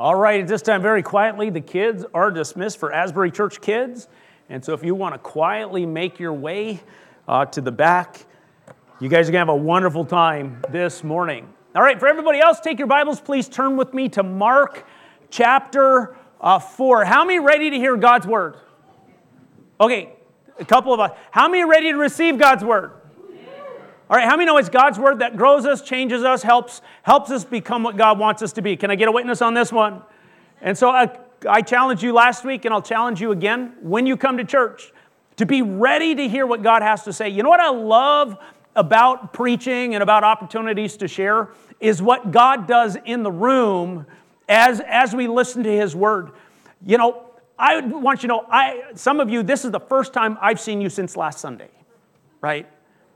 All right, at this time, very quietly, the kids are dismissed for Asbury Church Kids. And so if you want to quietly make your way uh, to the back, you guys are going to have a wonderful time this morning. All right, for everybody else, take your Bibles, please turn with me to Mark chapter uh, 4. How many ready to hear God's word? Okay, a couple of us. How many ready to receive God's word? All right, how many know it's God's word that grows us, changes us, helps, helps us become what God wants us to be? Can I get a witness on this one? And so I, I challenged you last week, and I'll challenge you again when you come to church to be ready to hear what God has to say. You know what I love about preaching and about opportunities to share is what God does in the room as, as we listen to His word. You know, I want you to know, I, some of you, this is the first time I've seen you since last Sunday, right?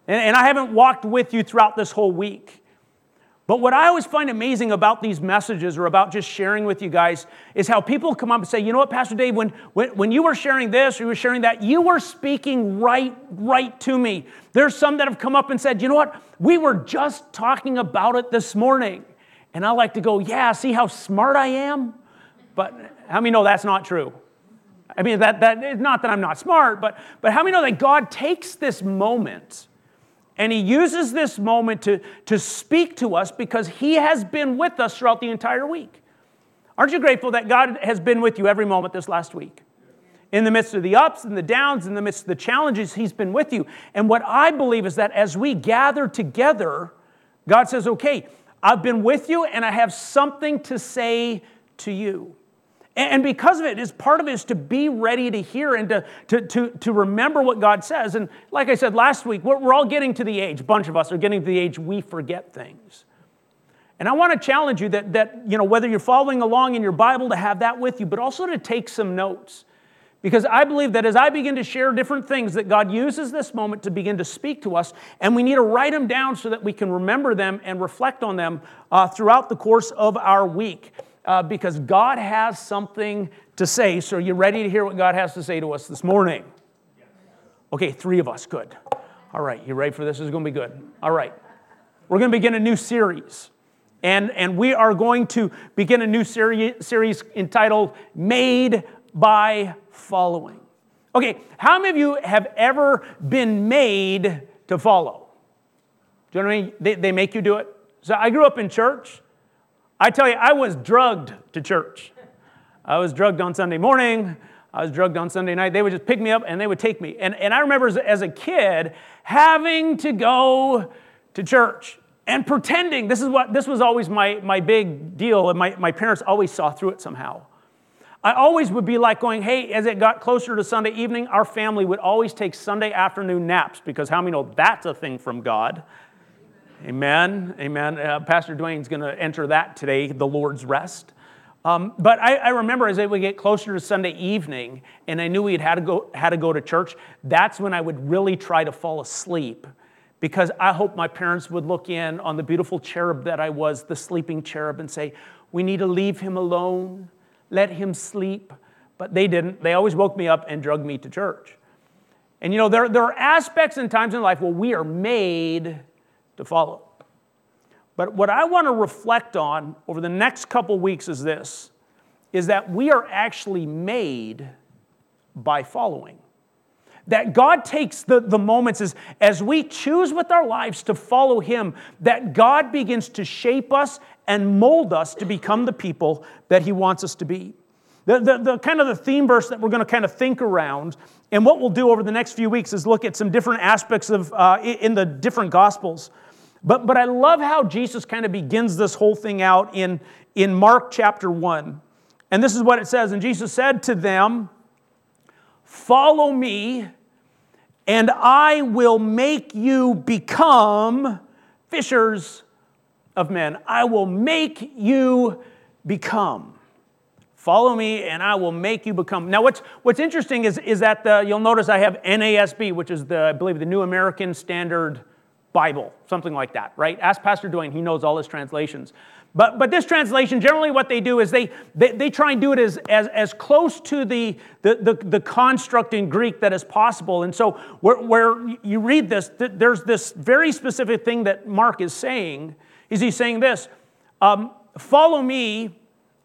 And, and I haven't walked with you throughout this whole week. But what I always find amazing about these messages or about just sharing with you guys is how people come up and say, you know what, Pastor Dave, when, when, when you were sharing this or you were sharing that, you were speaking right, right to me. There's some that have come up and said, you know what, we were just talking about it this morning. And I like to go, yeah, see how smart I am? But how many know that's not true? I mean, that, that, not that I'm not smart, but, but how many know that God takes this moment and he uses this moment to, to speak to us because he has been with us throughout the entire week. Aren't you grateful that God has been with you every moment this last week? In the midst of the ups and the downs, in the midst of the challenges, he's been with you. And what I believe is that as we gather together, God says, okay, I've been with you and I have something to say to you. And because of it, is part of it is to be ready to hear and to, to, to, to remember what God says. And like I said last week, we're, we're all getting to the age, a bunch of us are getting to the age we forget things. And I want to challenge you that, that you know, whether you're following along in your Bible, to have that with you, but also to take some notes. Because I believe that as I begin to share different things, that God uses this moment to begin to speak to us, and we need to write them down so that we can remember them and reflect on them uh, throughout the course of our week uh, because God has something to say. So, are you ready to hear what God has to say to us this morning? Okay, three of us, good. All right, you ready for this? This is going to be good. All right, we're going to begin a new series. And, and we are going to begin a new seri- series entitled Made by Following. Okay, how many of you have ever been made to follow? Do you know what I mean? They, they make you do it. So I grew up in church, I tell you, I was drugged to church. I was drugged on Sunday morning. I was drugged on Sunday night. They would just pick me up and they would take me. And, and I remember as, as a kid having to go to church and pretending this is what this was always my, my big deal and my, my parents always saw through it somehow i always would be like going hey as it got closer to sunday evening our family would always take sunday afternoon naps because how many know that's a thing from god Amen. Amen. Uh, Pastor Dwayne's going to enter that today, the Lord's rest. Um, but I, I, remember as we get closer to Sunday evening, and I knew we had had to, go, had to go to church, that's when I would really try to fall asleep because I hope my parents would look in on the beautiful cherub that I was, the sleeping cherub, and say, We need to leave him alone, let him sleep. But they didn't. They always woke me up and drugged me to church. And you know, there, there are aspects and times in life where we are made to follow. But what I want to reflect on over the next couple weeks is this is that we are actually made by following. That God takes the, the moments as, as we choose with our lives to follow Him, that God begins to shape us and mold us to become the people that He wants us to be. The, the, the, kind of the theme verse that we're going to kind of think around, and what we'll do over the next few weeks is look at some different aspects of uh, in the different gospels. But, but I love how Jesus kind of begins this whole thing out in, in Mark chapter 1. And this is what it says. And Jesus said to them, Follow me, and I will make you become fishers of men. I will make you become. Follow me, and I will make you become. Now, what's, what's interesting is, is that the, you'll notice I have NASB, which is the, I believe, the New American Standard Bible, something like that, right? Ask Pastor Dwayne, he knows all his translations. But, but this translation, generally what they do is they, they, they try and do it as, as, as close to the, the, the, the construct in Greek that is possible. And so where, where you read this, there's this very specific thing that Mark is saying, is he's saying this, um, follow me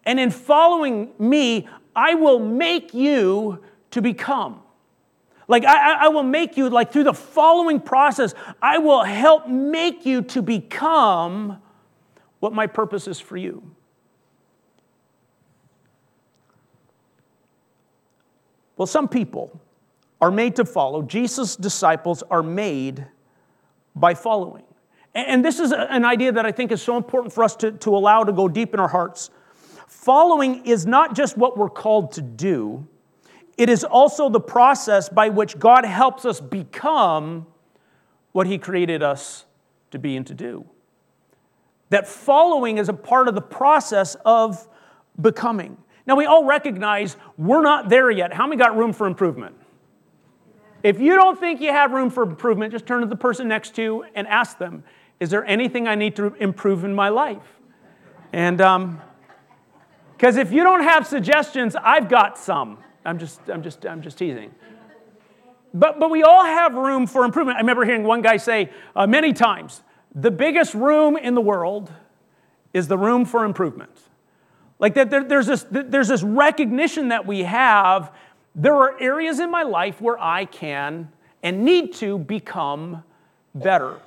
And in following me, I will make you to become. Like, I, I will make you, like, through the following process, I will help make you to become what my purpose is for you. Well, some people are made to follow. Jesus' disciples are made by following. And this is an idea that I think is so important for us to, to allow to go deep in our hearts. Following is not just what we're called to do, it is also the process by which God helps us become what He created us to be and to do. That following is a part of the process of becoming. Now, we all recognize we're not there yet. How many got room for improvement? If you don't think you have room for improvement, just turn to the person next to you and ask them, Is there anything I need to improve in my life? And, um, because if you don't have suggestions, I've got some. I'm just, I'm just, I'm just teasing. But, but we all have room for improvement. I remember hearing one guy say uh, many times the biggest room in the world is the room for improvement. Like that, there, there's, this, there's this recognition that we have. There are areas in my life where I can and need to become better.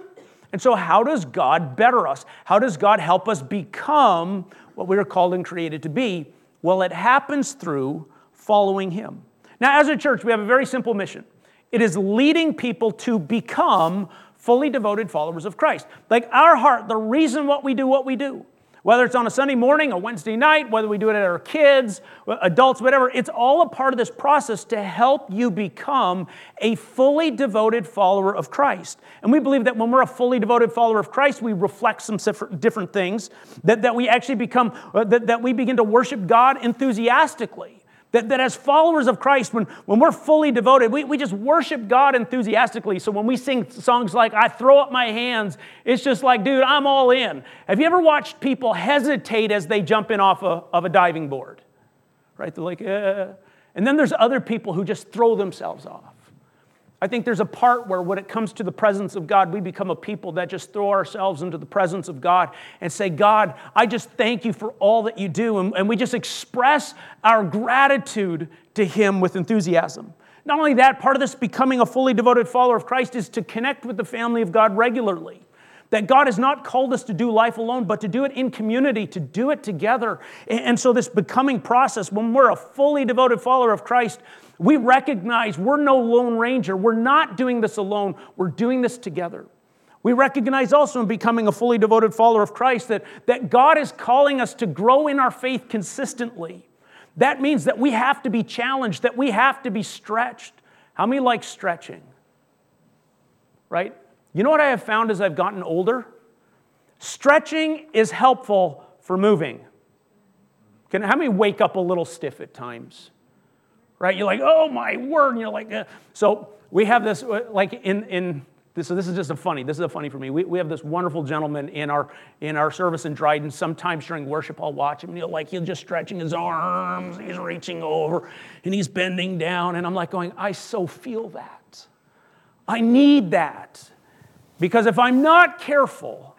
And so, how does God better us? How does God help us become what we are called and created to be? Well, it happens through following Him. Now, as a church, we have a very simple mission it is leading people to become fully devoted followers of Christ. Like our heart, the reason what we do what we do, whether it's on a Sunday morning, a Wednesday night, whether we do it at our kids, adults, whatever, it's all a part of this process to help you become a fully devoted follower of Christ. And we believe that when we're a fully devoted follower of Christ, we reflect some different things, that, that we actually become, uh, that, that we begin to worship God enthusiastically. That, that as followers of Christ, when, when we're fully devoted, we, we just worship God enthusiastically. So when we sing songs like, I throw up my hands, it's just like, dude, I'm all in. Have you ever watched people hesitate as they jump in off a, of a diving board? Right? They're like, eh. And then there's other people who just throw themselves off. I think there's a part where, when it comes to the presence of God, we become a people that just throw ourselves into the presence of God and say, God, I just thank you for all that you do. And, and we just express our gratitude to Him with enthusiasm. Not only that, part of this becoming a fully devoted follower of Christ is to connect with the family of God regularly. That God has not called us to do life alone, but to do it in community, to do it together. And so, this becoming process, when we're a fully devoted follower of Christ, we recognize we're no lone ranger. We're not doing this alone, we're doing this together. We recognize also in becoming a fully devoted follower of Christ that, that God is calling us to grow in our faith consistently. That means that we have to be challenged, that we have to be stretched. How many like stretching? Right? You know what I have found as I've gotten older? Stretching is helpful for moving. Can, how many wake up a little stiff at times? Right? You're like, oh my word. And you're like, uh. so we have this, uh, like in, in this, so this is just a funny, this is a funny for me. We, we have this wonderful gentleman in our, in our service in Dryden. Sometimes during worship, I'll watch him and he'll like, he's just stretching his arms, he's reaching over and he's bending down. And I'm like going, I so feel that. I need that. Because if I'm not careful,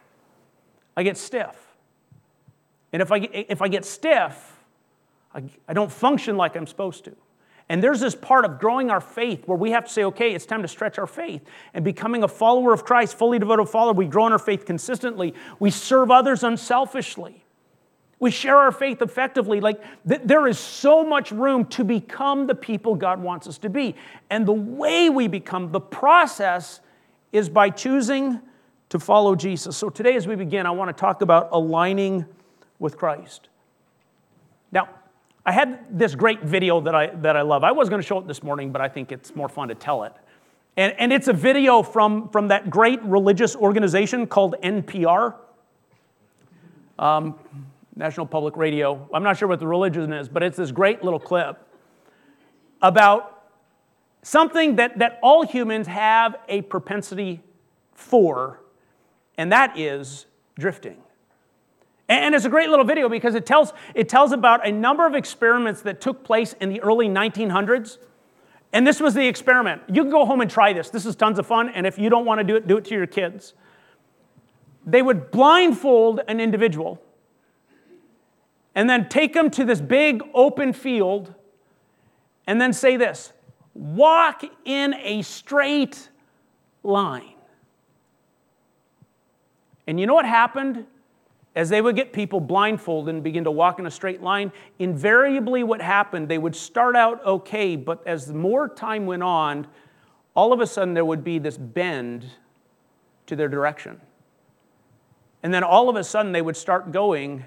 I get stiff. And if I, if I get stiff, I, I don't function like I'm supposed to. And there's this part of growing our faith where we have to say, okay, it's time to stretch our faith. And becoming a follower of Christ, fully devoted follower, we grow in our faith consistently. We serve others unselfishly. We share our faith effectively. Like, th- there is so much room to become the people God wants us to be. And the way we become, the process, is by choosing to follow Jesus. So today, as we begin, I want to talk about aligning with Christ. Now, I had this great video that I, that I love. I was going to show it this morning, but I think it's more fun to tell it. And, and it's a video from, from that great religious organization called NPR, um, National Public Radio. I'm not sure what the religion is, but it's this great little clip about something that, that all humans have a propensity for, and that is drifting. And it's a great little video because it tells, it tells about a number of experiments that took place in the early 1900s. And this was the experiment. You can go home and try this. This is tons of fun. And if you don't want to do it, do it to your kids. They would blindfold an individual and then take them to this big open field and then say this walk in a straight line. And you know what happened? As they would get people blindfolded and begin to walk in a straight line, invariably what happened, they would start out okay, but as more time went on, all of a sudden there would be this bend to their direction. And then all of a sudden they would start going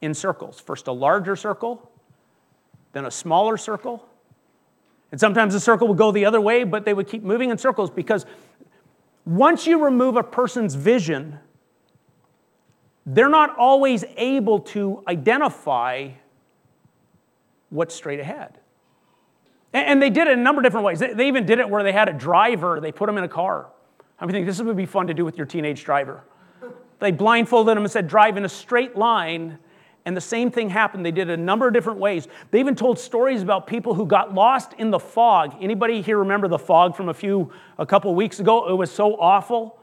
in circles. First a larger circle, then a smaller circle. And sometimes the circle would go the other way, but they would keep moving in circles because once you remove a person's vision, they're not always able to identify what's straight ahead. And they did it a number of different ways. They even did it where they had a driver, they put them in a car. I mean, think this would be fun to do with your teenage driver. They blindfolded them and said, drive in a straight line. And the same thing happened. They did it a number of different ways. They even told stories about people who got lost in the fog. Anybody here remember the fog from a few, a couple weeks ago? It was so awful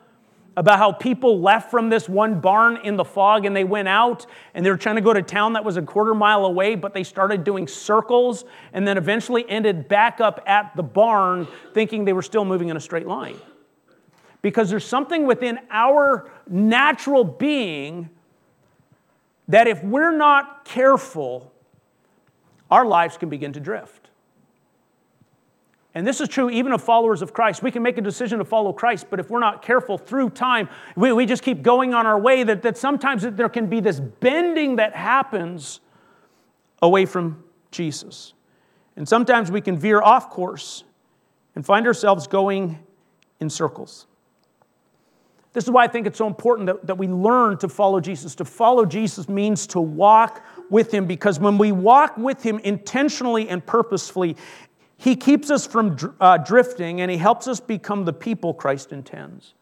about how people left from this one barn in the fog and they went out and they were trying to go to town that was a quarter mile away, but they started doing circles and then eventually ended back up at the barn thinking they were still moving in a straight line. Because there's something within our natural being that if we're not careful, our lives can begin to drift. And this is true even of followers of Christ. We can make a decision to follow Christ, but if we're not careful through time, we, we just keep going on our way, that, that sometimes there can be this bending that happens away from Jesus. And sometimes we can veer off course and find ourselves going in circles. This is why I think it's so important that, that we learn to follow Jesus. To follow Jesus means to walk with Him because when we walk with Him intentionally and purposefully, he keeps us from uh, drifting and He helps us become the people Christ intends.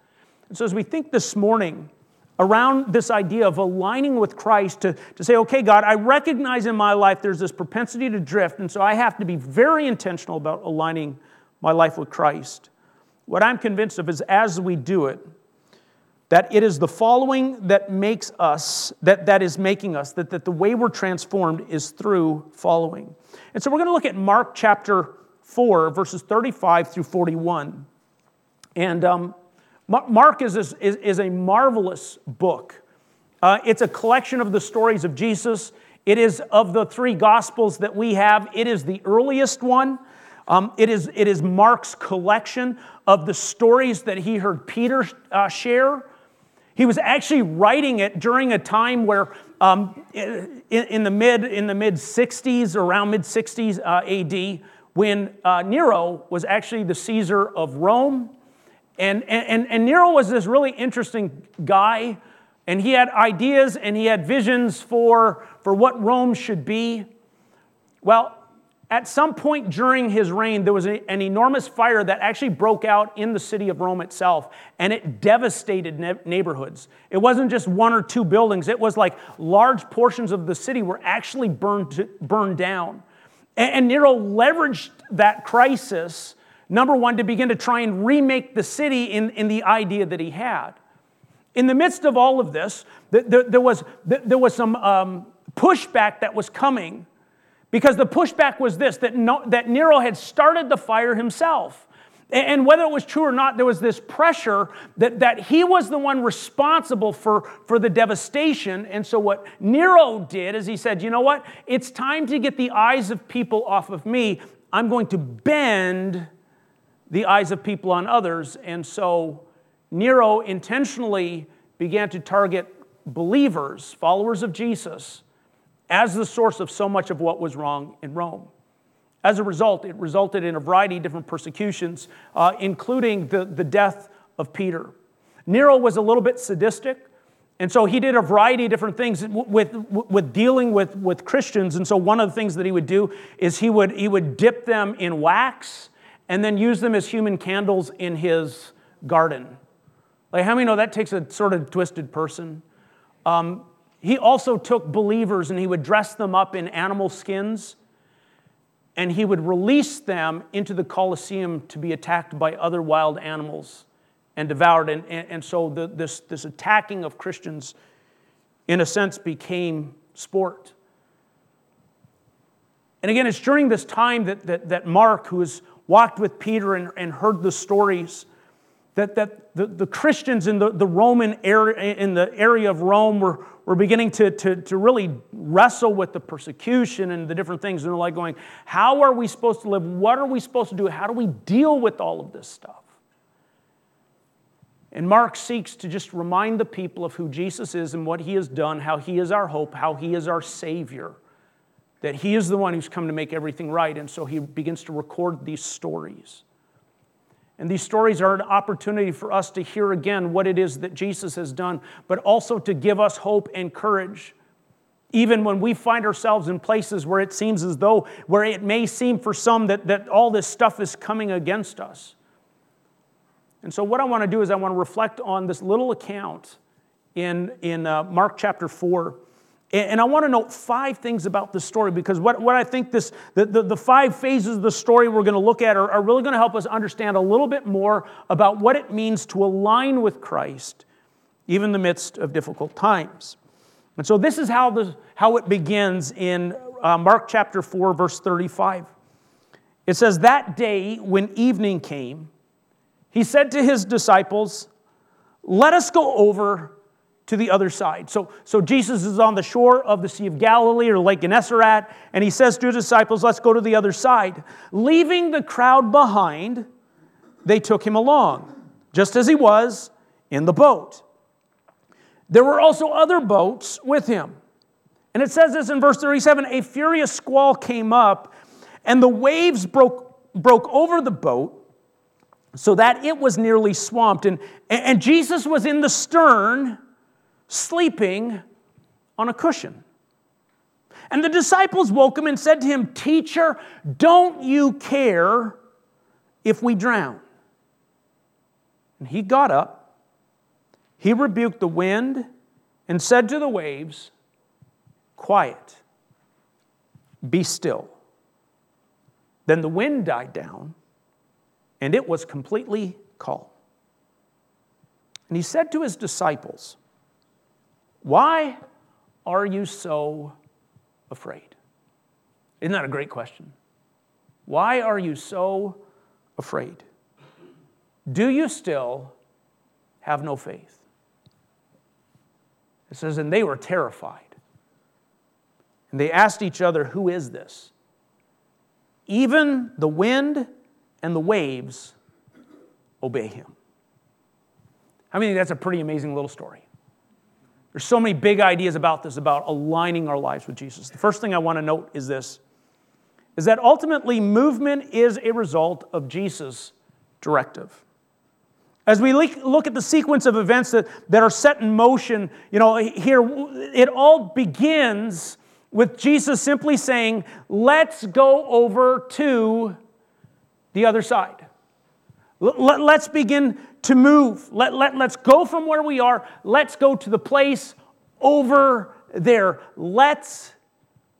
And so, as we think this morning around this idea of aligning with Christ to, to say, okay, God, I recognize in my life there's this propensity to drift, and so I have to be very intentional about aligning my life with Christ. What I'm convinced of is as we do it, that it is the following that makes us, that, that is making us, that, that the way we're transformed is through following. And so we're going to look at Mark chapter 4, verses 35 through 41. And um, Mark is, is, is a marvelous book. Uh, it's a collection of the stories of Jesus. It is of the three gospels that we have, it is the earliest one. Um, it, is, it is Mark's collection of the stories that he heard Peter uh, share. He was actually writing it during a time where, um, in, in, the mid in the mid 60s, around mid 60s uh, AD, when uh, Nero was actually the Caesar of Rome. And, and, and Nero was this really interesting guy, and he had ideas and he had visions for, for what Rome should be. Well, at some point during his reign, there was an enormous fire that actually broke out in the city of Rome itself, and it devastated ne- neighborhoods. It wasn't just one or two buildings, it was like large portions of the city were actually burned, to, burned down. And Nero leveraged that crisis, number one, to begin to try and remake the city in, in the idea that he had. In the midst of all of this, there, there was, there was some um, pushback that was coming because the pushback was this that, no, that Nero had started the fire himself. And whether it was true or not, there was this pressure that, that he was the one responsible for, for the devastation. And so, what Nero did is he said, You know what? It's time to get the eyes of people off of me. I'm going to bend the eyes of people on others. And so, Nero intentionally began to target believers, followers of Jesus, as the source of so much of what was wrong in Rome. As a result, it resulted in a variety of different persecutions, uh, including the, the death of Peter. Nero was a little bit sadistic, and so he did a variety of different things with, with dealing with, with Christians. And so one of the things that he would do is he would, he would dip them in wax and then use them as human candles in his garden. Like, how many know that takes a sort of twisted person? Um, he also took believers and he would dress them up in animal skins and he would release them into the Colosseum to be attacked by other wild animals and devoured. And, and, and so the, this, this attacking of Christians, in a sense, became sport. And again, it's during this time that, that, that Mark, who has walked with Peter and, and heard the stories, that, that the, the Christians in the, the Roman area, in the area of Rome were, were beginning to, to, to really wrestle with the persecution and the different things. And they're like going, how are we supposed to live? What are we supposed to do? How do we deal with all of this stuff? And Mark seeks to just remind the people of who Jesus is and what he has done, how he is our hope, how he is our Savior, that he is the one who's come to make everything right. And so he begins to record these stories. And these stories are an opportunity for us to hear again what it is that Jesus has done, but also to give us hope and courage. Even when we find ourselves in places where it seems as though, where it may seem for some that, that all this stuff is coming against us. And so, what I want to do is, I want to reflect on this little account in, in uh, Mark chapter 4. And I want to note five things about this story because what, what I think this, the, the, the five phases of the story we're going to look at are, are really going to help us understand a little bit more about what it means to align with Christ, even in the midst of difficult times. And so, this is how, the, how it begins in uh, Mark chapter 4, verse 35. It says, That day when evening came, he said to his disciples, Let us go over to the other side. So, so Jesus is on the shore of the Sea of Galilee or Lake Gennesaret, and he says to his disciples, Let's go to the other side. Leaving the crowd behind, they took him along, just as he was in the boat. There were also other boats with him. And it says this in verse 37 a furious squall came up, and the waves broke, broke over the boat so that it was nearly swamped. And, and Jesus was in the stern, sleeping on a cushion. And the disciples woke him and said to him, Teacher, don't you care if we drown? And he got up, he rebuked the wind, and said to the waves, Quiet, be still. Then the wind died down and it was completely calm. And he said to his disciples, Why are you so afraid? Isn't that a great question? Why are you so afraid? Do you still have no faith? It says, and they were terrified. And they asked each other, Who is this? Even the wind and the waves obey him. I mean, that's a pretty amazing little story. There's so many big ideas about this, about aligning our lives with Jesus. The first thing I want to note is this is that ultimately movement is a result of Jesus' directive. As we look at the sequence of events that, that are set in motion, you know, here, it all begins with Jesus simply saying, Let's go over to the other side. Let, us begin to move. Let, let, let's go from where we are. Let's go to the place over there. Let's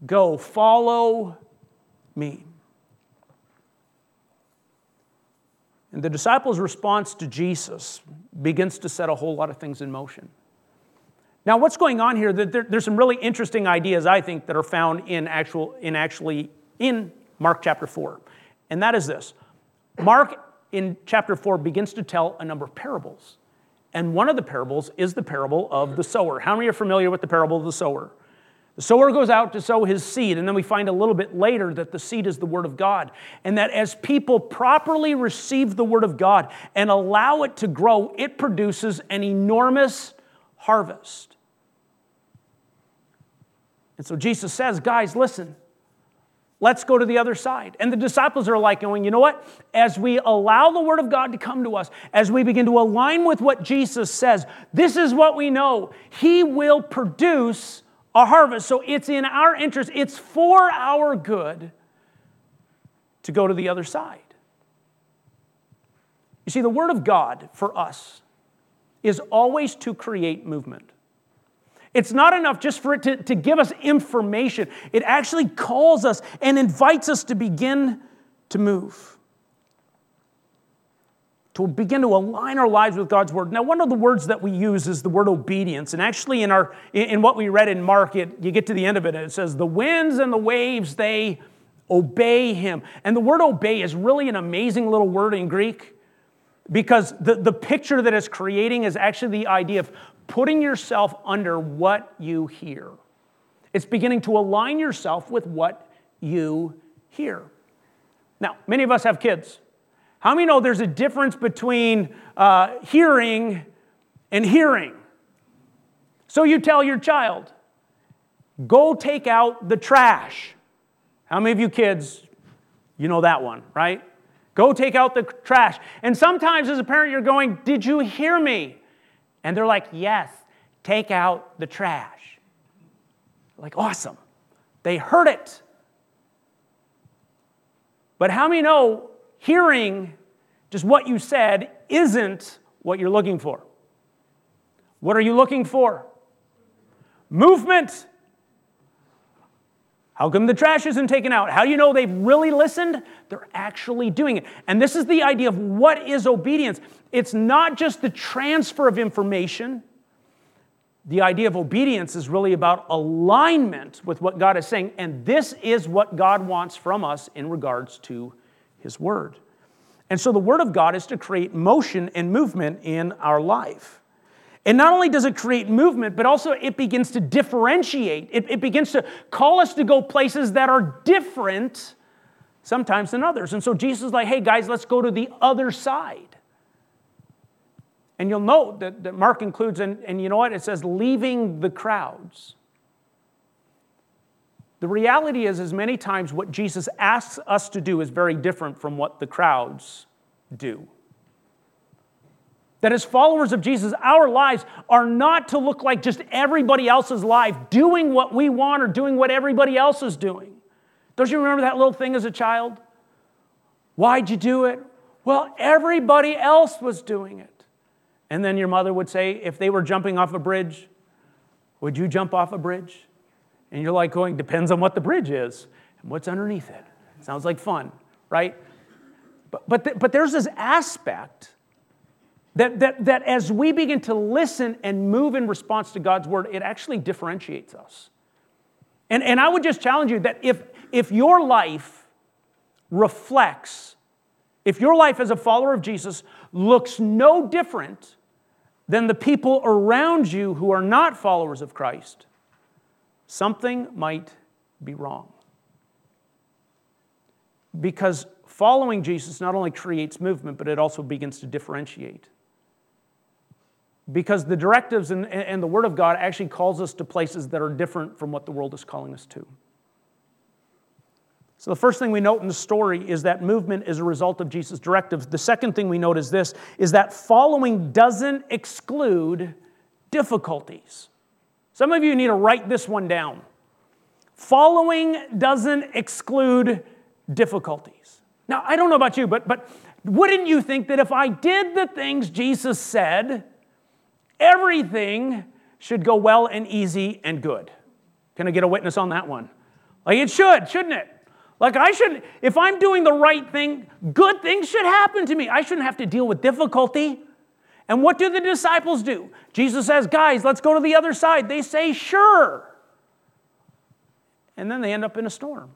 go. Follow me. And the disciples' response to Jesus begins to set a whole lot of things in motion. Now, what's going on here? There's some really interesting ideas, I think, that are found in actual, in actually in Mark chapter 4. And that is this Mark in chapter 4 begins to tell a number of parables. And one of the parables is the parable of the sower. How many are familiar with the parable of the sower? The sower goes out to sow his seed, and then we find a little bit later that the seed is the Word of God. And that as people properly receive the Word of God and allow it to grow, it produces an enormous harvest. And so Jesus says, guys, listen, Let's go to the other side. And the disciples are like going, you know what? As we allow the Word of God to come to us, as we begin to align with what Jesus says, this is what we know. He will produce a harvest. So it's in our interest, it's for our good to go to the other side. You see, the Word of God for us is always to create movement. It's not enough just for it to, to give us information, it actually calls us and invites us to begin to move. to begin to align our lives with God's word. Now, one of the words that we use is the word obedience. And actually, in, our, in what we read in Mark, it, you get to the end of it, and it says, The winds and the waves, they obey him. And the word obey is really an amazing little word in Greek because the, the picture that it's creating is actually the idea of putting yourself under what you hear. It's beginning to align yourself with what you hear. Now, many of us have kids. How many know there's a difference between uh, hearing and hearing? So you tell your child, go take out the trash. How many of you kids, you know that one, right? Go take out the trash. And sometimes as a parent, you're going, Did you hear me? And they're like, Yes, take out the trash. Like, awesome. They heard it. But how many know hearing just what you said isn't what you're looking for? What are you looking for? Movement. How come the trash isn't taken out? How do you know they've really listened? They're actually doing it. And this is the idea of what is obedience. It's not just the transfer of information. The idea of obedience is really about alignment with what God is saying. And this is what God wants from us in regards to His Word. And so the Word of God is to create motion and movement in our life. And not only does it create movement, but also it begins to differentiate. It, it, begins to call us to go places that are different sometimes than others. And so Jesus is like, hey guys, let's go to the other side. And you'll note that, that Mark includes, and, and you know what? It says, leaving the crowds. The reality is, is many times what Jesus asks us to do is very different from what the crowds do. That as followers of Jesus, our lives are not to look like just everybody else's life, doing what we want or doing what everybody else is doing. Don't you remember that little thing as a child? Why'd you do it? Well, everybody else was doing it. And then your mother would say, if they were jumping off a bridge, would you jump off a bridge? And you're like going, depends on what the bridge is and what's underneath it. Sounds like fun, right? But, but, th- but there's this aspect that, that, that as we begin to listen and move in response to God's word, it actually differentiates us. And, and I would just challenge you that if, if your life reflects, if your life as a follower of Jesus looks no different than the people around you who are not followers of Christ, something might be wrong. Because following Jesus not only creates movement, but it also begins to differentiate because the directives and, and the Word of God actually calls us to places that are different from what the world is calling us to. So, the first thing we note in the story is that movement is a result of Jesus' directives. The second thing we note is this is that following doesn't exclude difficulties. Some of you need to write this one down. Following doesn't exclude difficulties. Now, I don't know about you, but, but wouldn't you think that if I did the things Jesus said, everything should go well and easy and good. Can I get a witness on that one? Like it should, shouldn't it? Like I should, if I'm doing the right thing, good things should happen to me. I shouldn't have to deal with difficulty. And what do the disciples do? Jesus says, guys, let's go to the other side. They say, sure. And then they end up in a storm.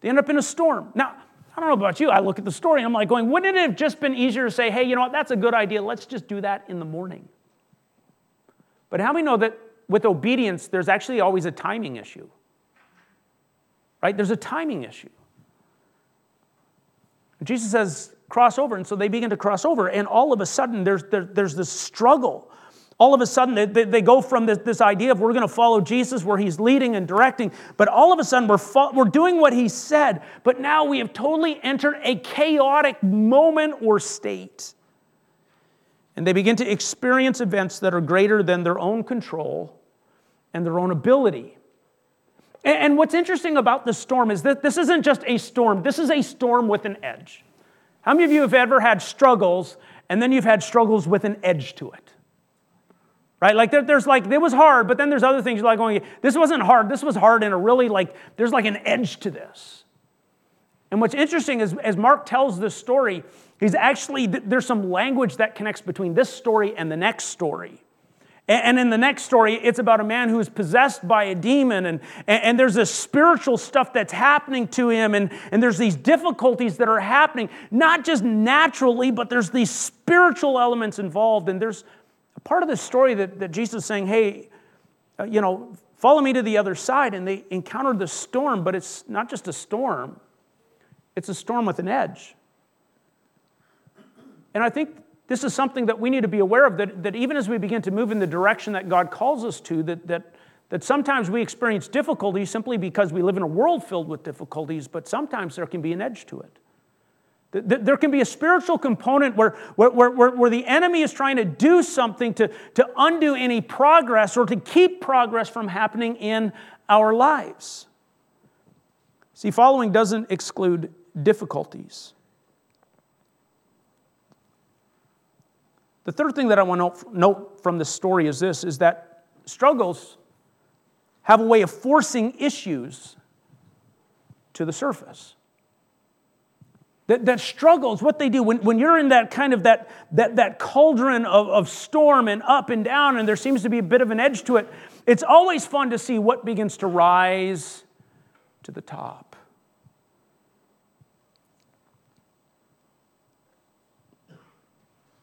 They end up in a storm. Now, I don't know about you. I look at the story and I'm like going, wouldn't it have just been easier to say, hey, you know what, that's a good idea. Let's just do that in the morning. But how many know that with obedience, there's actually always a timing issue? Right? There's a timing issue. Jesus says, cross over. And so they begin to cross over. And all of a sudden, there's, there, there's this struggle all of a sudden they, they, they go from this, this idea of we're going to follow Jesus where he's leading and directing, but all of a sudden we're, fo- we're doing what he said, but now we have totally entered a chaotic moment or state. And they begin to experience events that are greater than their own control and their own ability. And, and what's interesting about this storm is that this isn't just a storm, this is a storm with an edge. How many of you have ever had struggles and then you've had struggles with an edge to it? Right? Like there's like, it was hard, but then there's other things you're like going, this wasn't hard. This was hard in a really like, there's like an edge to this. And what's interesting is as Mark tells this story, He's actually, there's some language that connects between this story and the next story. And in the next story, it's about a man who is possessed by a demon, and, and there's this spiritual stuff that's happening to him, and, and there's these difficulties that are happening, not just naturally, but there's these spiritual elements involved. And there's part of the story that, that Jesus is saying, hey, uh, you know, follow me to the other side. And they encountered the storm, but it's not just a storm, it's a storm with an edge. And I think this is something that we need to be aware of that, that even as we begin to move in the direction that God calls us to, that, that, that sometimes we experience difficulties simply because we live in a world filled with difficulties, but sometimes there can be an edge to it. There can be a spiritual component where, where, where, where the enemy is trying to do something to, to undo any progress or to keep progress from happening in our lives. See, following doesn't exclude difficulties. The third thing that I want to note from this story is this is that struggles have a way of forcing issues to the surface. That, that struggles, what they do, when, when you're in that kind of that, that, that cauldron of, of storm and up and down, and there seems to be a bit of an edge to it, it's always fun to see what begins to rise to the top.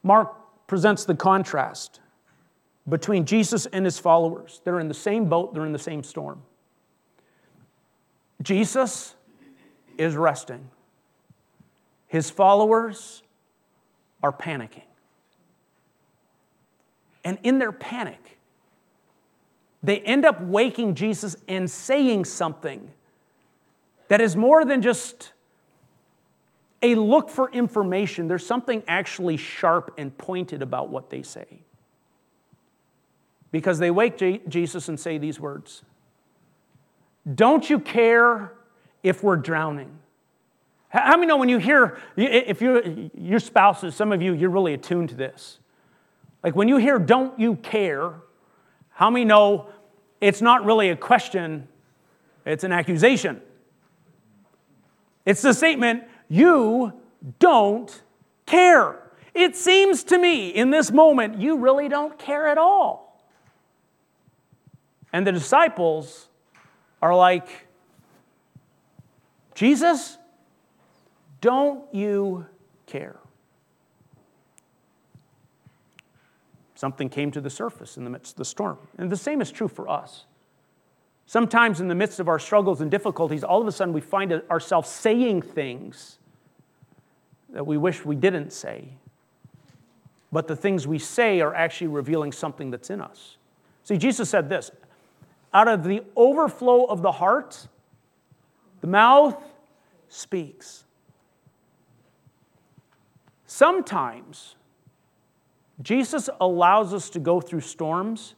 Mark presents the contrast between Jesus and his followers. They're in the same boat, they're in the same storm. Jesus is resting, his followers are panicking. And in their panic, they end up waking Jesus and saying something that is more than just a look for information. There's something actually sharp and pointed about what they say. Because they wake J- Jesus and say these words Don't you care if we're drowning? How many know when you hear, if you, your spouses, some of you, you're really attuned to this. Like when you hear, don't you care, how many know it's not really a question, it's an accusation? It's the statement, you don't care. It seems to me in this moment, you really don't care at all. And the disciples are like, Jesus, don't you care? Something came to the surface in the midst of the storm. And the same is true for us. Sometimes, in the midst of our struggles and difficulties, all of a sudden we find ourselves saying things that we wish we didn't say. But the things we say are actually revealing something that's in us. See, Jesus said this out of the overflow of the heart, the mouth speaks. Sometimes Jesus allows us to go through storms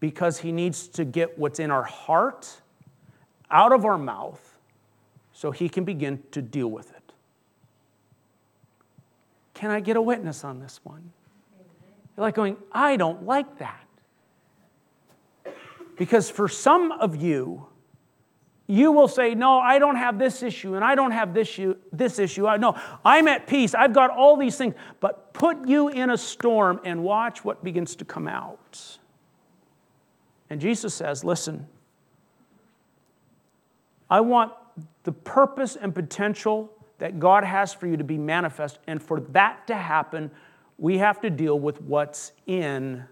because he needs to get what's in our heart out of our mouth so he can begin to deal with it. Can I get a witness on this one? You're like going, I don't like that. Because for some of you, you will say, No, I don't have this issue, and I don't have this issue. This issue. I know I'm at peace. I've got all these things. But put you in a storm and watch what begins to come out. And Jesus says, Listen, I want the purpose and potential that God has for you to be manifest. And for that to happen, we have to deal with what's in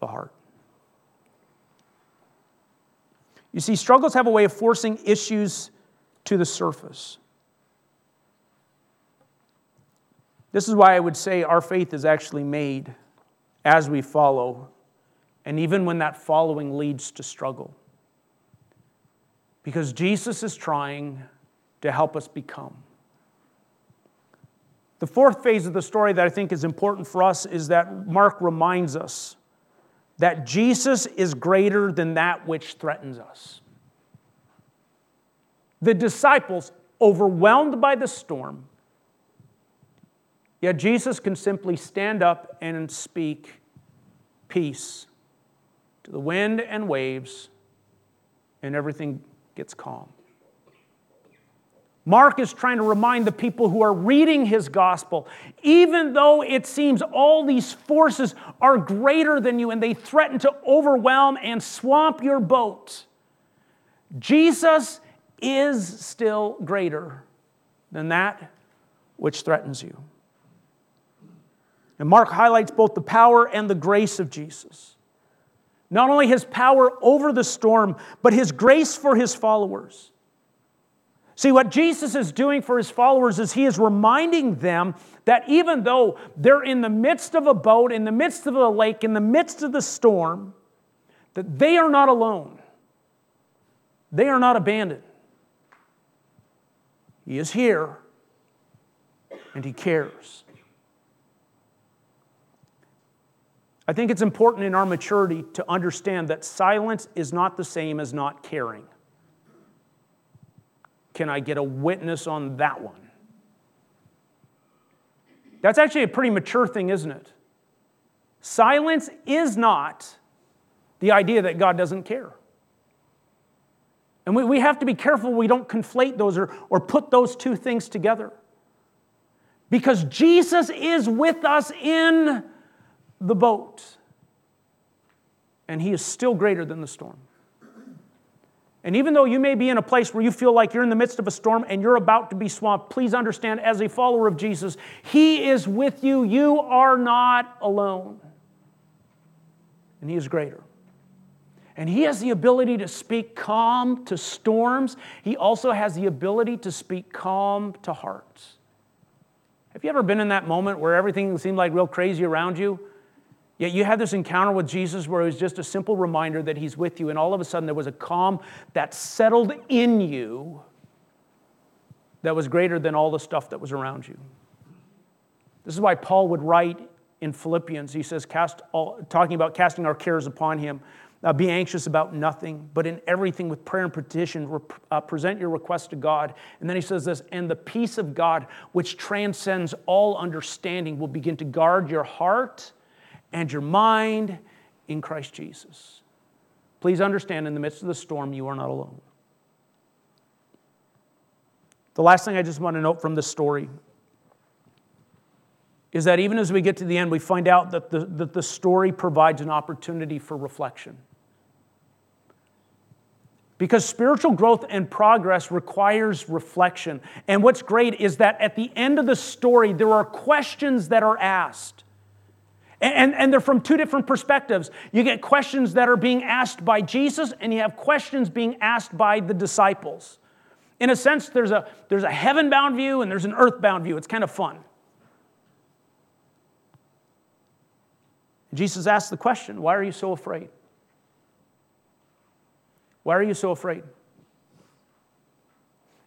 the heart. You see, struggles have a way of forcing issues to the surface. This is why I would say our faith is actually made as we follow, and even when that following leads to struggle. Because Jesus is trying to help us become. The fourth phase of the story that I think is important for us is that Mark reminds us that Jesus is greater than that which threatens us. The disciples, overwhelmed by the storm, yet Jesus can simply stand up and speak peace to the wind and waves, and everything gets calm. Mark is trying to remind the people who are reading his gospel, even though it seems all these forces are greater than you and they threaten to overwhelm and swamp your boat, Jesus is still greater than that which threatens you. And Mark highlights both the power and the grace of Jesus. Not only his power over the storm, but his grace for his followers. See, what Jesus is doing for his followers is he is reminding them that even though they're in the midst of a boat, in the midst of a lake, in the midst of the storm, that they are not alone. They are not abandoned. He is here and he cares. I think it's important in our maturity to understand that silence is not the same as not caring. Can I get a witness on that one? That's actually a pretty mature thing, isn't it? Silence is not the idea that God doesn't care. And we, we have to be careful we don't conflate those or, or put those two things together. Because Jesus is with us in the boat, and He is still greater than the storm. And even though you may be in a place where you feel like you're in the midst of a storm and you're about to be swamped, please understand as a follower of Jesus, He is with you. You are not alone. And He is greater. And He has the ability to speak calm to storms, He also has the ability to speak calm to hearts. Have you ever been in that moment where everything seemed like real crazy around you? Yet you had this encounter with Jesus where it was just a simple reminder that He's with you, and all of a sudden there was a calm that settled in you that was greater than all the stuff that was around you. This is why Paul would write in Philippians, he says, Cast all, talking about casting our cares upon Him. Uh, be anxious about nothing, but in everything with prayer and petition, rep- uh, present your request to God. And then he says this, and the peace of God, which transcends all understanding, will begin to guard your heart and your mind in Christ Jesus. Please understand, in the midst of the storm, you are not alone. The last thing I just want to note from this story is that even as we get to the end, we find out that the, that the story provides an opportunity for reflection. Because spiritual growth and progress requires reflection. And what's great is that at the end of the story, there are questions that are asked. And, and, they're from two different perspectives. You get questions that are being asked by Jesus, and you have questions being asked by the disciples. In a sense, there's a, there's a heaven bound view and there's an earth bound view. It's kind of fun. Jesus asked the question Why are you so afraid? Why are you so afraid?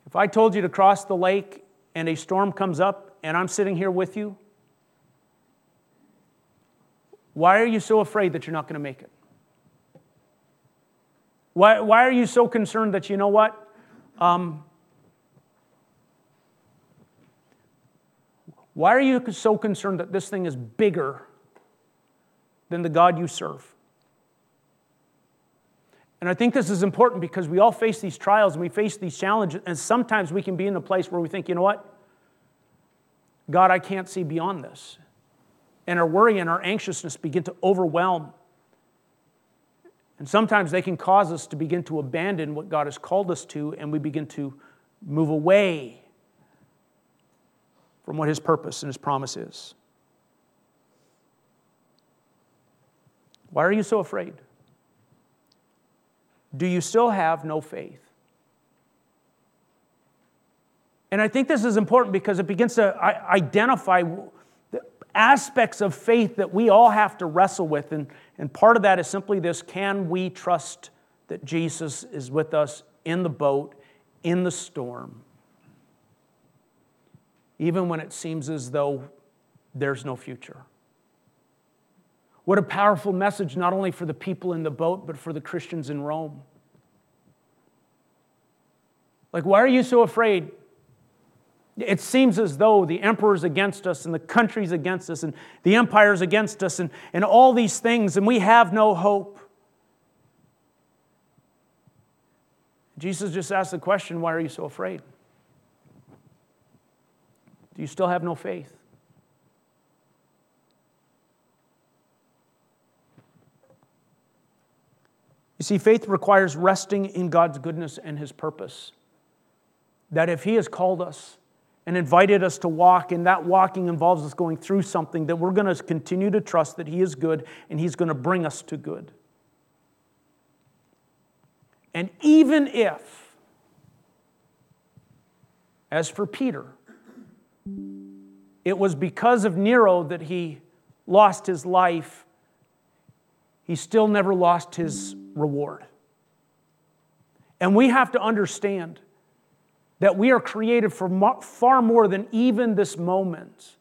If I told you to cross the lake and a storm comes up and I'm sitting here with you, why are you so afraid that you're not going to make it? Why, why are you so concerned that you know what? Um, why are you so concerned that this thing is bigger than the God you serve? And I think this is important because we all face these trials and we face these challenges, and sometimes we can be in a place where we think, you know what? God, I can't see beyond this and our worry and our anxiousness begin to overwhelm. And sometimes they can cause us to begin to abandon what God has called us to, and we begin to move away from what His purpose and His promise is. Why are you so afraid? Do you still have no faith? And I think this is important because it begins to identify aspects of faith that we all have to wrestle with. And, and part of that is simply this can we trust that Jesus is with us in the boat, in the storm, even when it seems as though there's no future? What a powerful message, not only for the people in the boat, but for the Christians in Rome. Like, why are you so afraid? It seems as though the emperor's against us and the country's against us and the empire's against us and, and all these things, and we have no hope. Jesus just asked the question why are you so afraid? Do you still have no faith? You see, faith requires resting in God's goodness and His purpose. That if He has called us and invited us to walk, and that walking involves us going through something, that we're going to continue to trust that He is good and He's going to bring us to good. And even if, as for Peter, it was because of Nero that he lost his life, he still never lost his reward. And we have to understand that we are created for far more than even this moment.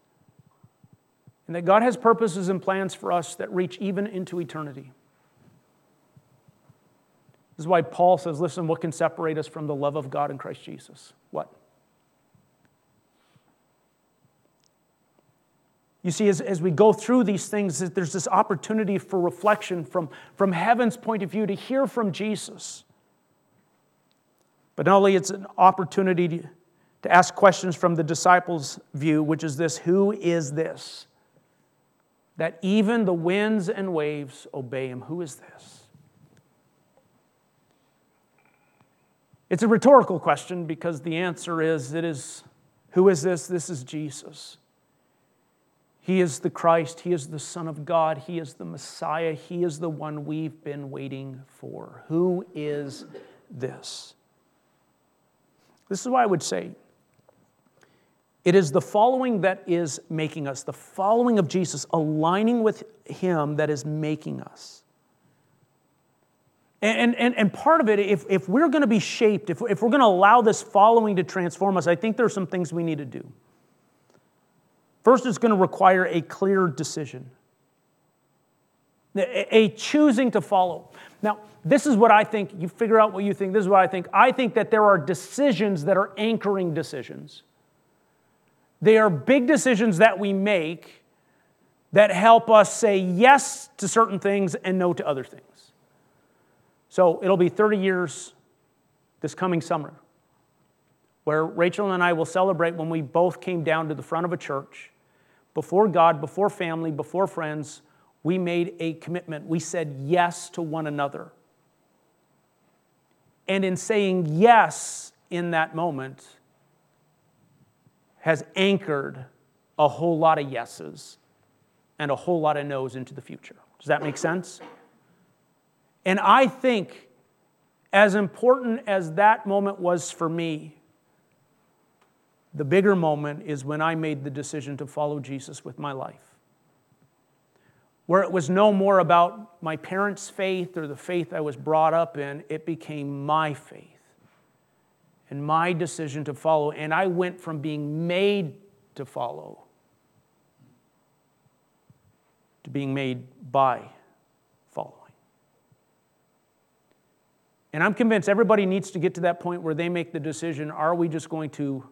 And that God has purposes and plans for us that reach even into eternity. This is why Paul says, listen, what can separate us from the love of God in Christ Jesus? What? You see, as, as we go through these things, there's this opportunity for reflection from, from heaven's point of view to hear from Jesus. But not only it's an opportunity to, ask questions from the disciples' view, which is this Who is this? That even the winds and waves obey him. Who is this? It's a rhetorical question because the answer is it is who is this? This is Jesus. He is the Christ. He is the Son of God. He is the Messiah. He is the one we've been waiting for. Who is this? This is why I would say it is the following that is making us, the following of Jesus, aligning with Him that is making us. And, and, and part of it, if, if we're going to be shaped, if, if we're going to allow this following to transform us, I think there are some things we need to do. First, it's going to require a clear decision, a choosing to follow. Now, this is what I think. You figure out what you think. This is what I think. I think that there are decisions that are anchoring decisions. They are big decisions that we make that help us say yes to certain things and no to other things. So it'll be 30 years this coming summer where Rachel and I will celebrate when we both came down to the front of a church before God, before family, before friends, we made a commitment. We said yes to one another. And in saying yes in that moment, has anchored a whole lot of yeses and a whole lot of no's into the future. Does that make sense? And I think, as important as that moment was for me, the bigger moment is when I made the decision to follow Jesus with my life. Where it was no more about my parents' faith or the faith I was brought up in, it became my faith and my decision to follow. And I went from being made to follow to being made by following. And I'm convinced everybody needs to get to that point where they make the decision are we just going to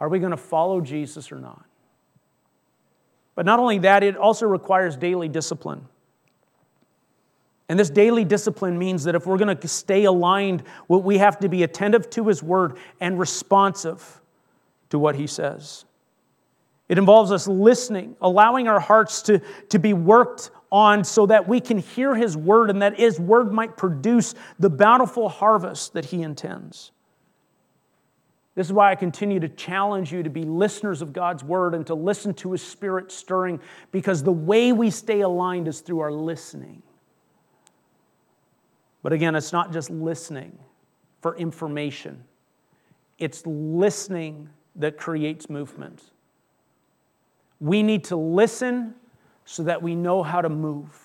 are we going to follow Jesus or not? But not only that, it also requires daily discipline. And this daily discipline means that if we're going to stay aligned, we have to be attentive to His word and responsive to what He says. It involves us listening, allowing our hearts to, to be worked on so that we can hear His word and that His word might produce the bountiful harvest that He intends. This is why I continue to challenge you to be listeners of God's word and to listen to his spirit stirring, because the way we stay aligned is through our listening. But again, it's not just listening for information, it's listening that creates movement. We need to listen so that we know how to move.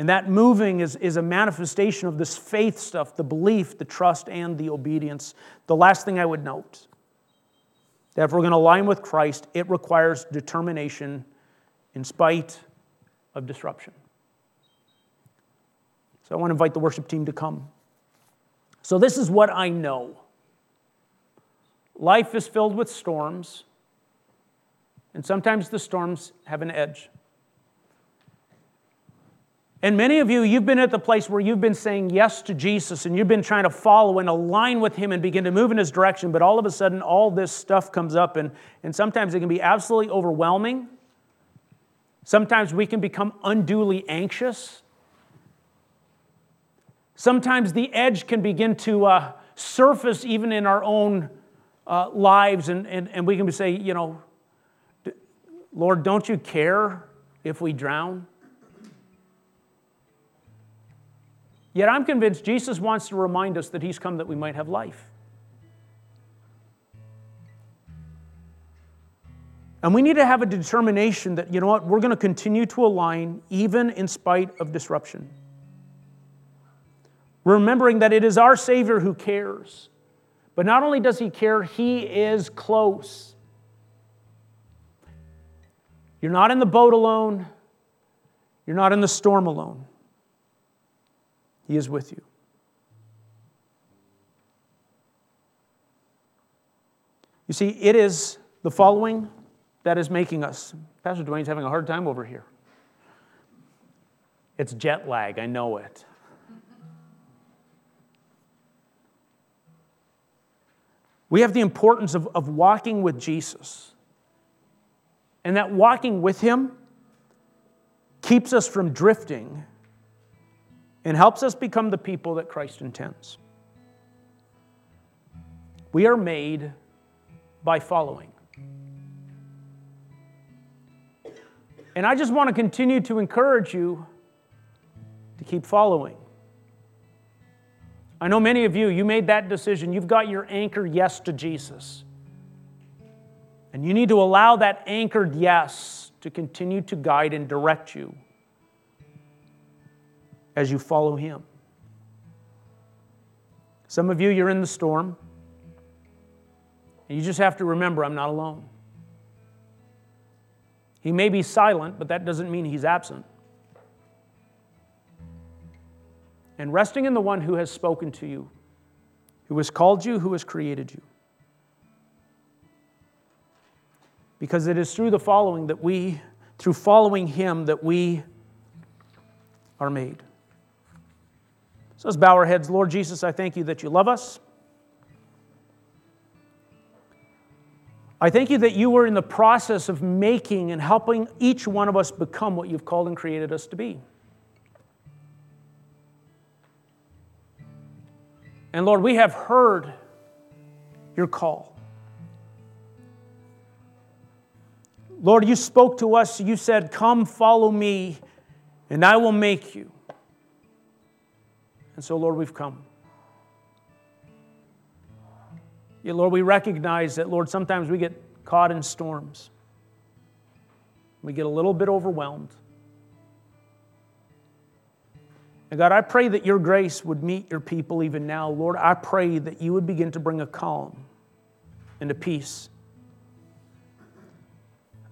And that moving is, is a manifestation of this faith stuff the belief, the trust, and the obedience. The last thing I would note that if we're going to align with Christ, it requires determination in spite of disruption. So I want to invite the worship team to come. So, this is what I know life is filled with storms, and sometimes the storms have an edge. And many of you, you've been at the place where you've been saying yes to Jesus and you've been trying to follow and align with Him and begin to move in His direction, but all of a sudden, all this stuff comes up, and, and sometimes it can be absolutely overwhelming. Sometimes we can become unduly anxious. Sometimes the edge can begin to uh, surface even in our own uh, lives, and, and, and we can say, you know, Lord, don't you care if we drown? Yet I'm convinced Jesus wants to remind us that He's come that we might have life. And we need to have a determination that, you know what, we're going to continue to align even in spite of disruption. Remembering that it is our Savior who cares. But not only does He care, He is close. You're not in the boat alone, you're not in the storm alone. He is with you. You see, it is the following that is making us. Pastor Dwayne's having a hard time over here. It's jet lag, I know it. We have the importance of, of walking with Jesus. And that walking with Him keeps us from drifting and helps us become the people that Christ intends. We are made by following. And I just want to continue to encourage you to keep following. I know many of you, you made that decision. You've got your anchor yes to Jesus. And you need to allow that anchored yes to continue to guide and direct you as you follow Him. Some of you, you're in the storm, and you just have to remember I'm not alone. He may be silent, but that doesn't mean He's absent. And resting in the one who has spoken to you, who has called you, who has created you. Because it is through the following that we, through following Him, that we are made. So let's bow our heads. Lord Jesus, I thank you that you love us. I thank you that you were in the process of making and helping each one of us become what you've called and created us to be. And Lord, we have heard your call. Lord, you spoke to us. You said, Come, follow me, and I will make you. And so, Lord, we've come. Yeah, Lord, we recognize that, Lord, sometimes we get caught in storms. We get a little bit overwhelmed. And God, I pray that your grace would meet your people even now. Lord, I pray that you would begin to bring a calm and a peace.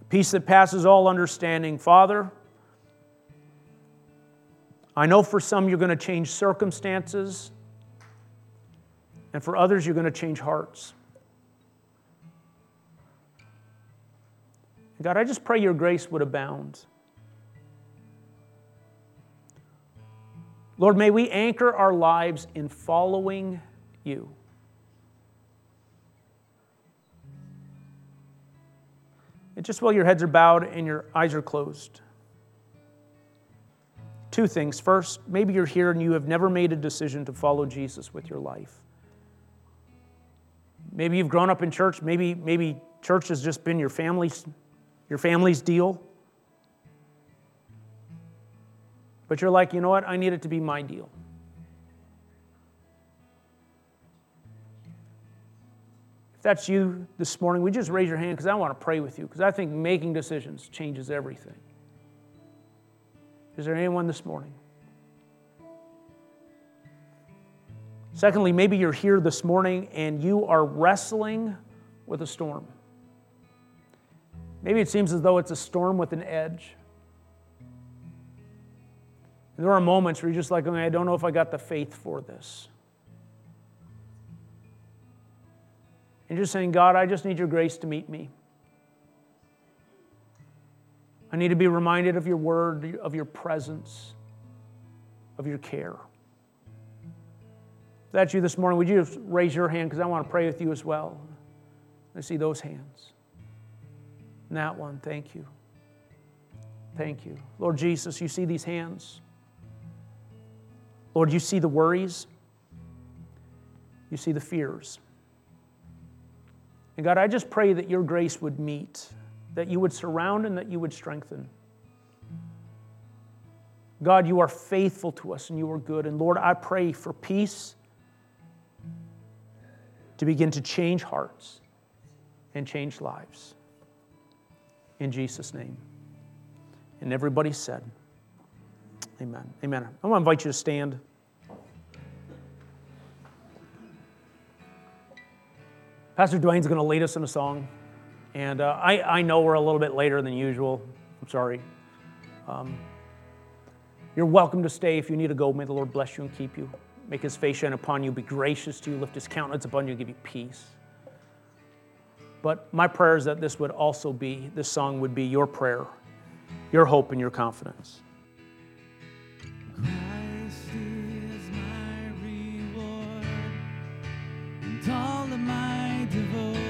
A peace that passes all understanding. Father, I know for some you're going to change circumstances, and for others you're going to change hearts. God, I just pray your grace would abound. Lord, may we anchor our lives in following you. And just while your heads are bowed and your eyes are closed, Two things. First, maybe you're here and you have never made a decision to follow Jesus with your life. Maybe you've grown up in church, maybe, maybe church has just been your family's, your family's deal. But you're like, you know what? I need it to be my deal. If that's you this morning, we just raise your hand because I want to pray with you because I think making decisions changes everything. Is there anyone this morning? Secondly, maybe you're here this morning and you are wrestling with a storm. Maybe it seems as though it's a storm with an edge. And there are moments where you're just like, I don't know if I got the faith for this. And you're just saying, God, I just need your grace to meet me. Need to be reminded of your word, of your presence. of your care. If that's you this morning, would you raise your hand because I want to pray with you as well? I see those hands. And that one, thank you. Thank you. Lord Jesus, you see these hands. Lord, you see the worries, you see the fears. And God, I just pray that your grace would meet, that you would surround and that you would strengthen. God, you are faithful to us and you are good. And Lord, I pray for peace to begin to change hearts and change lives. In Jesus' name. And everybody said, Amen. Amen. I want to invite you to stand. Pastor Dwayne's going to lead us in a song. And uh, I, I know we're a little bit later than usual. I'm sorry. Um, you're welcome to stay if you need to go. May the Lord bless you and keep you. Make his face shine upon you, be gracious to you, lift his countenance upon you, and give you peace. But my prayer is that this would also be, this song would be your prayer, your hope, and your confidence. Christ is my reward and all of my devotion.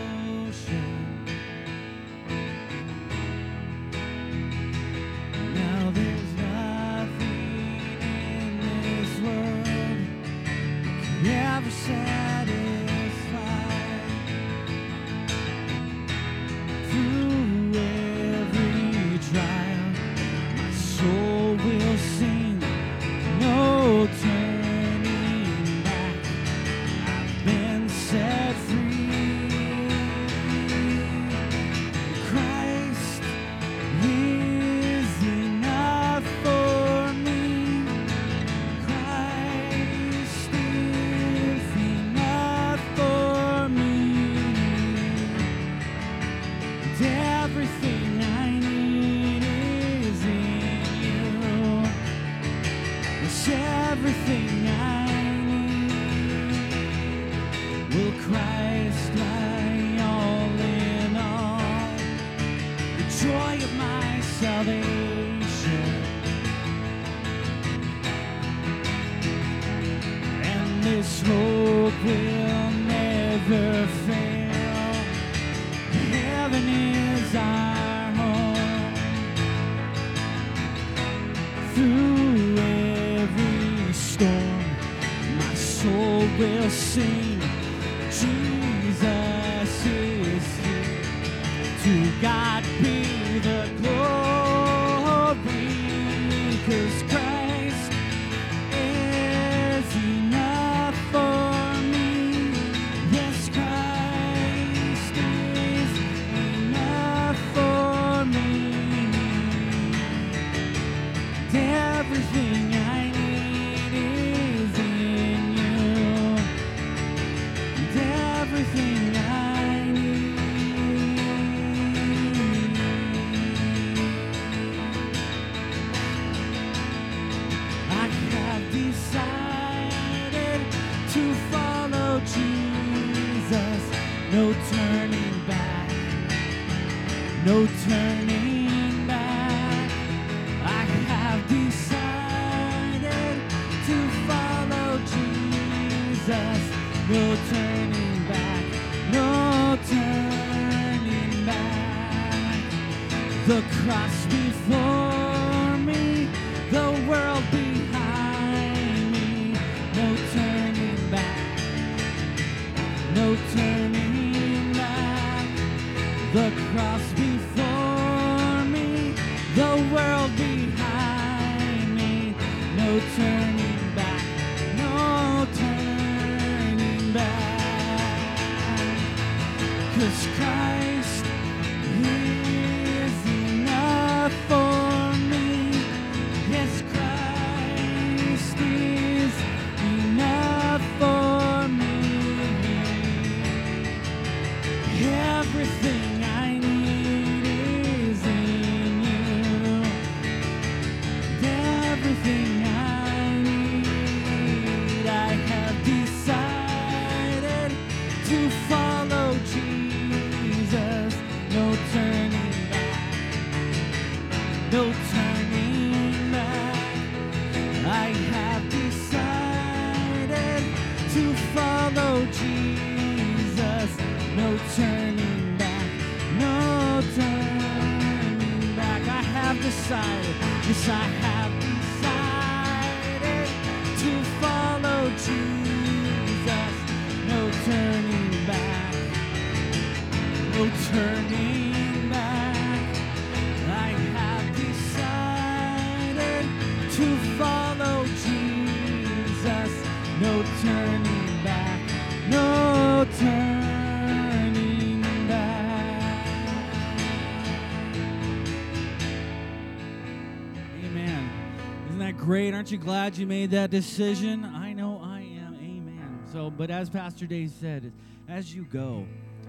Aren't you glad you made that decision? I know I am. Amen. So, but as Pastor Dave said, as you go,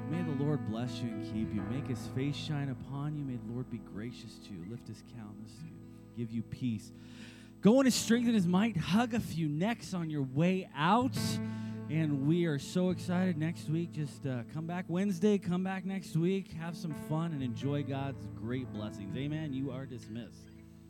may the Lord bless you and keep you. Make his face shine upon you. May the Lord be gracious to you. Lift his countenance to you. Give you peace. Go and his might. Hug a few necks on your way out. And we are so excited next week. Just uh, come back Wednesday, come back next week, have some fun, and enjoy God's great blessings. Amen. You are dismissed.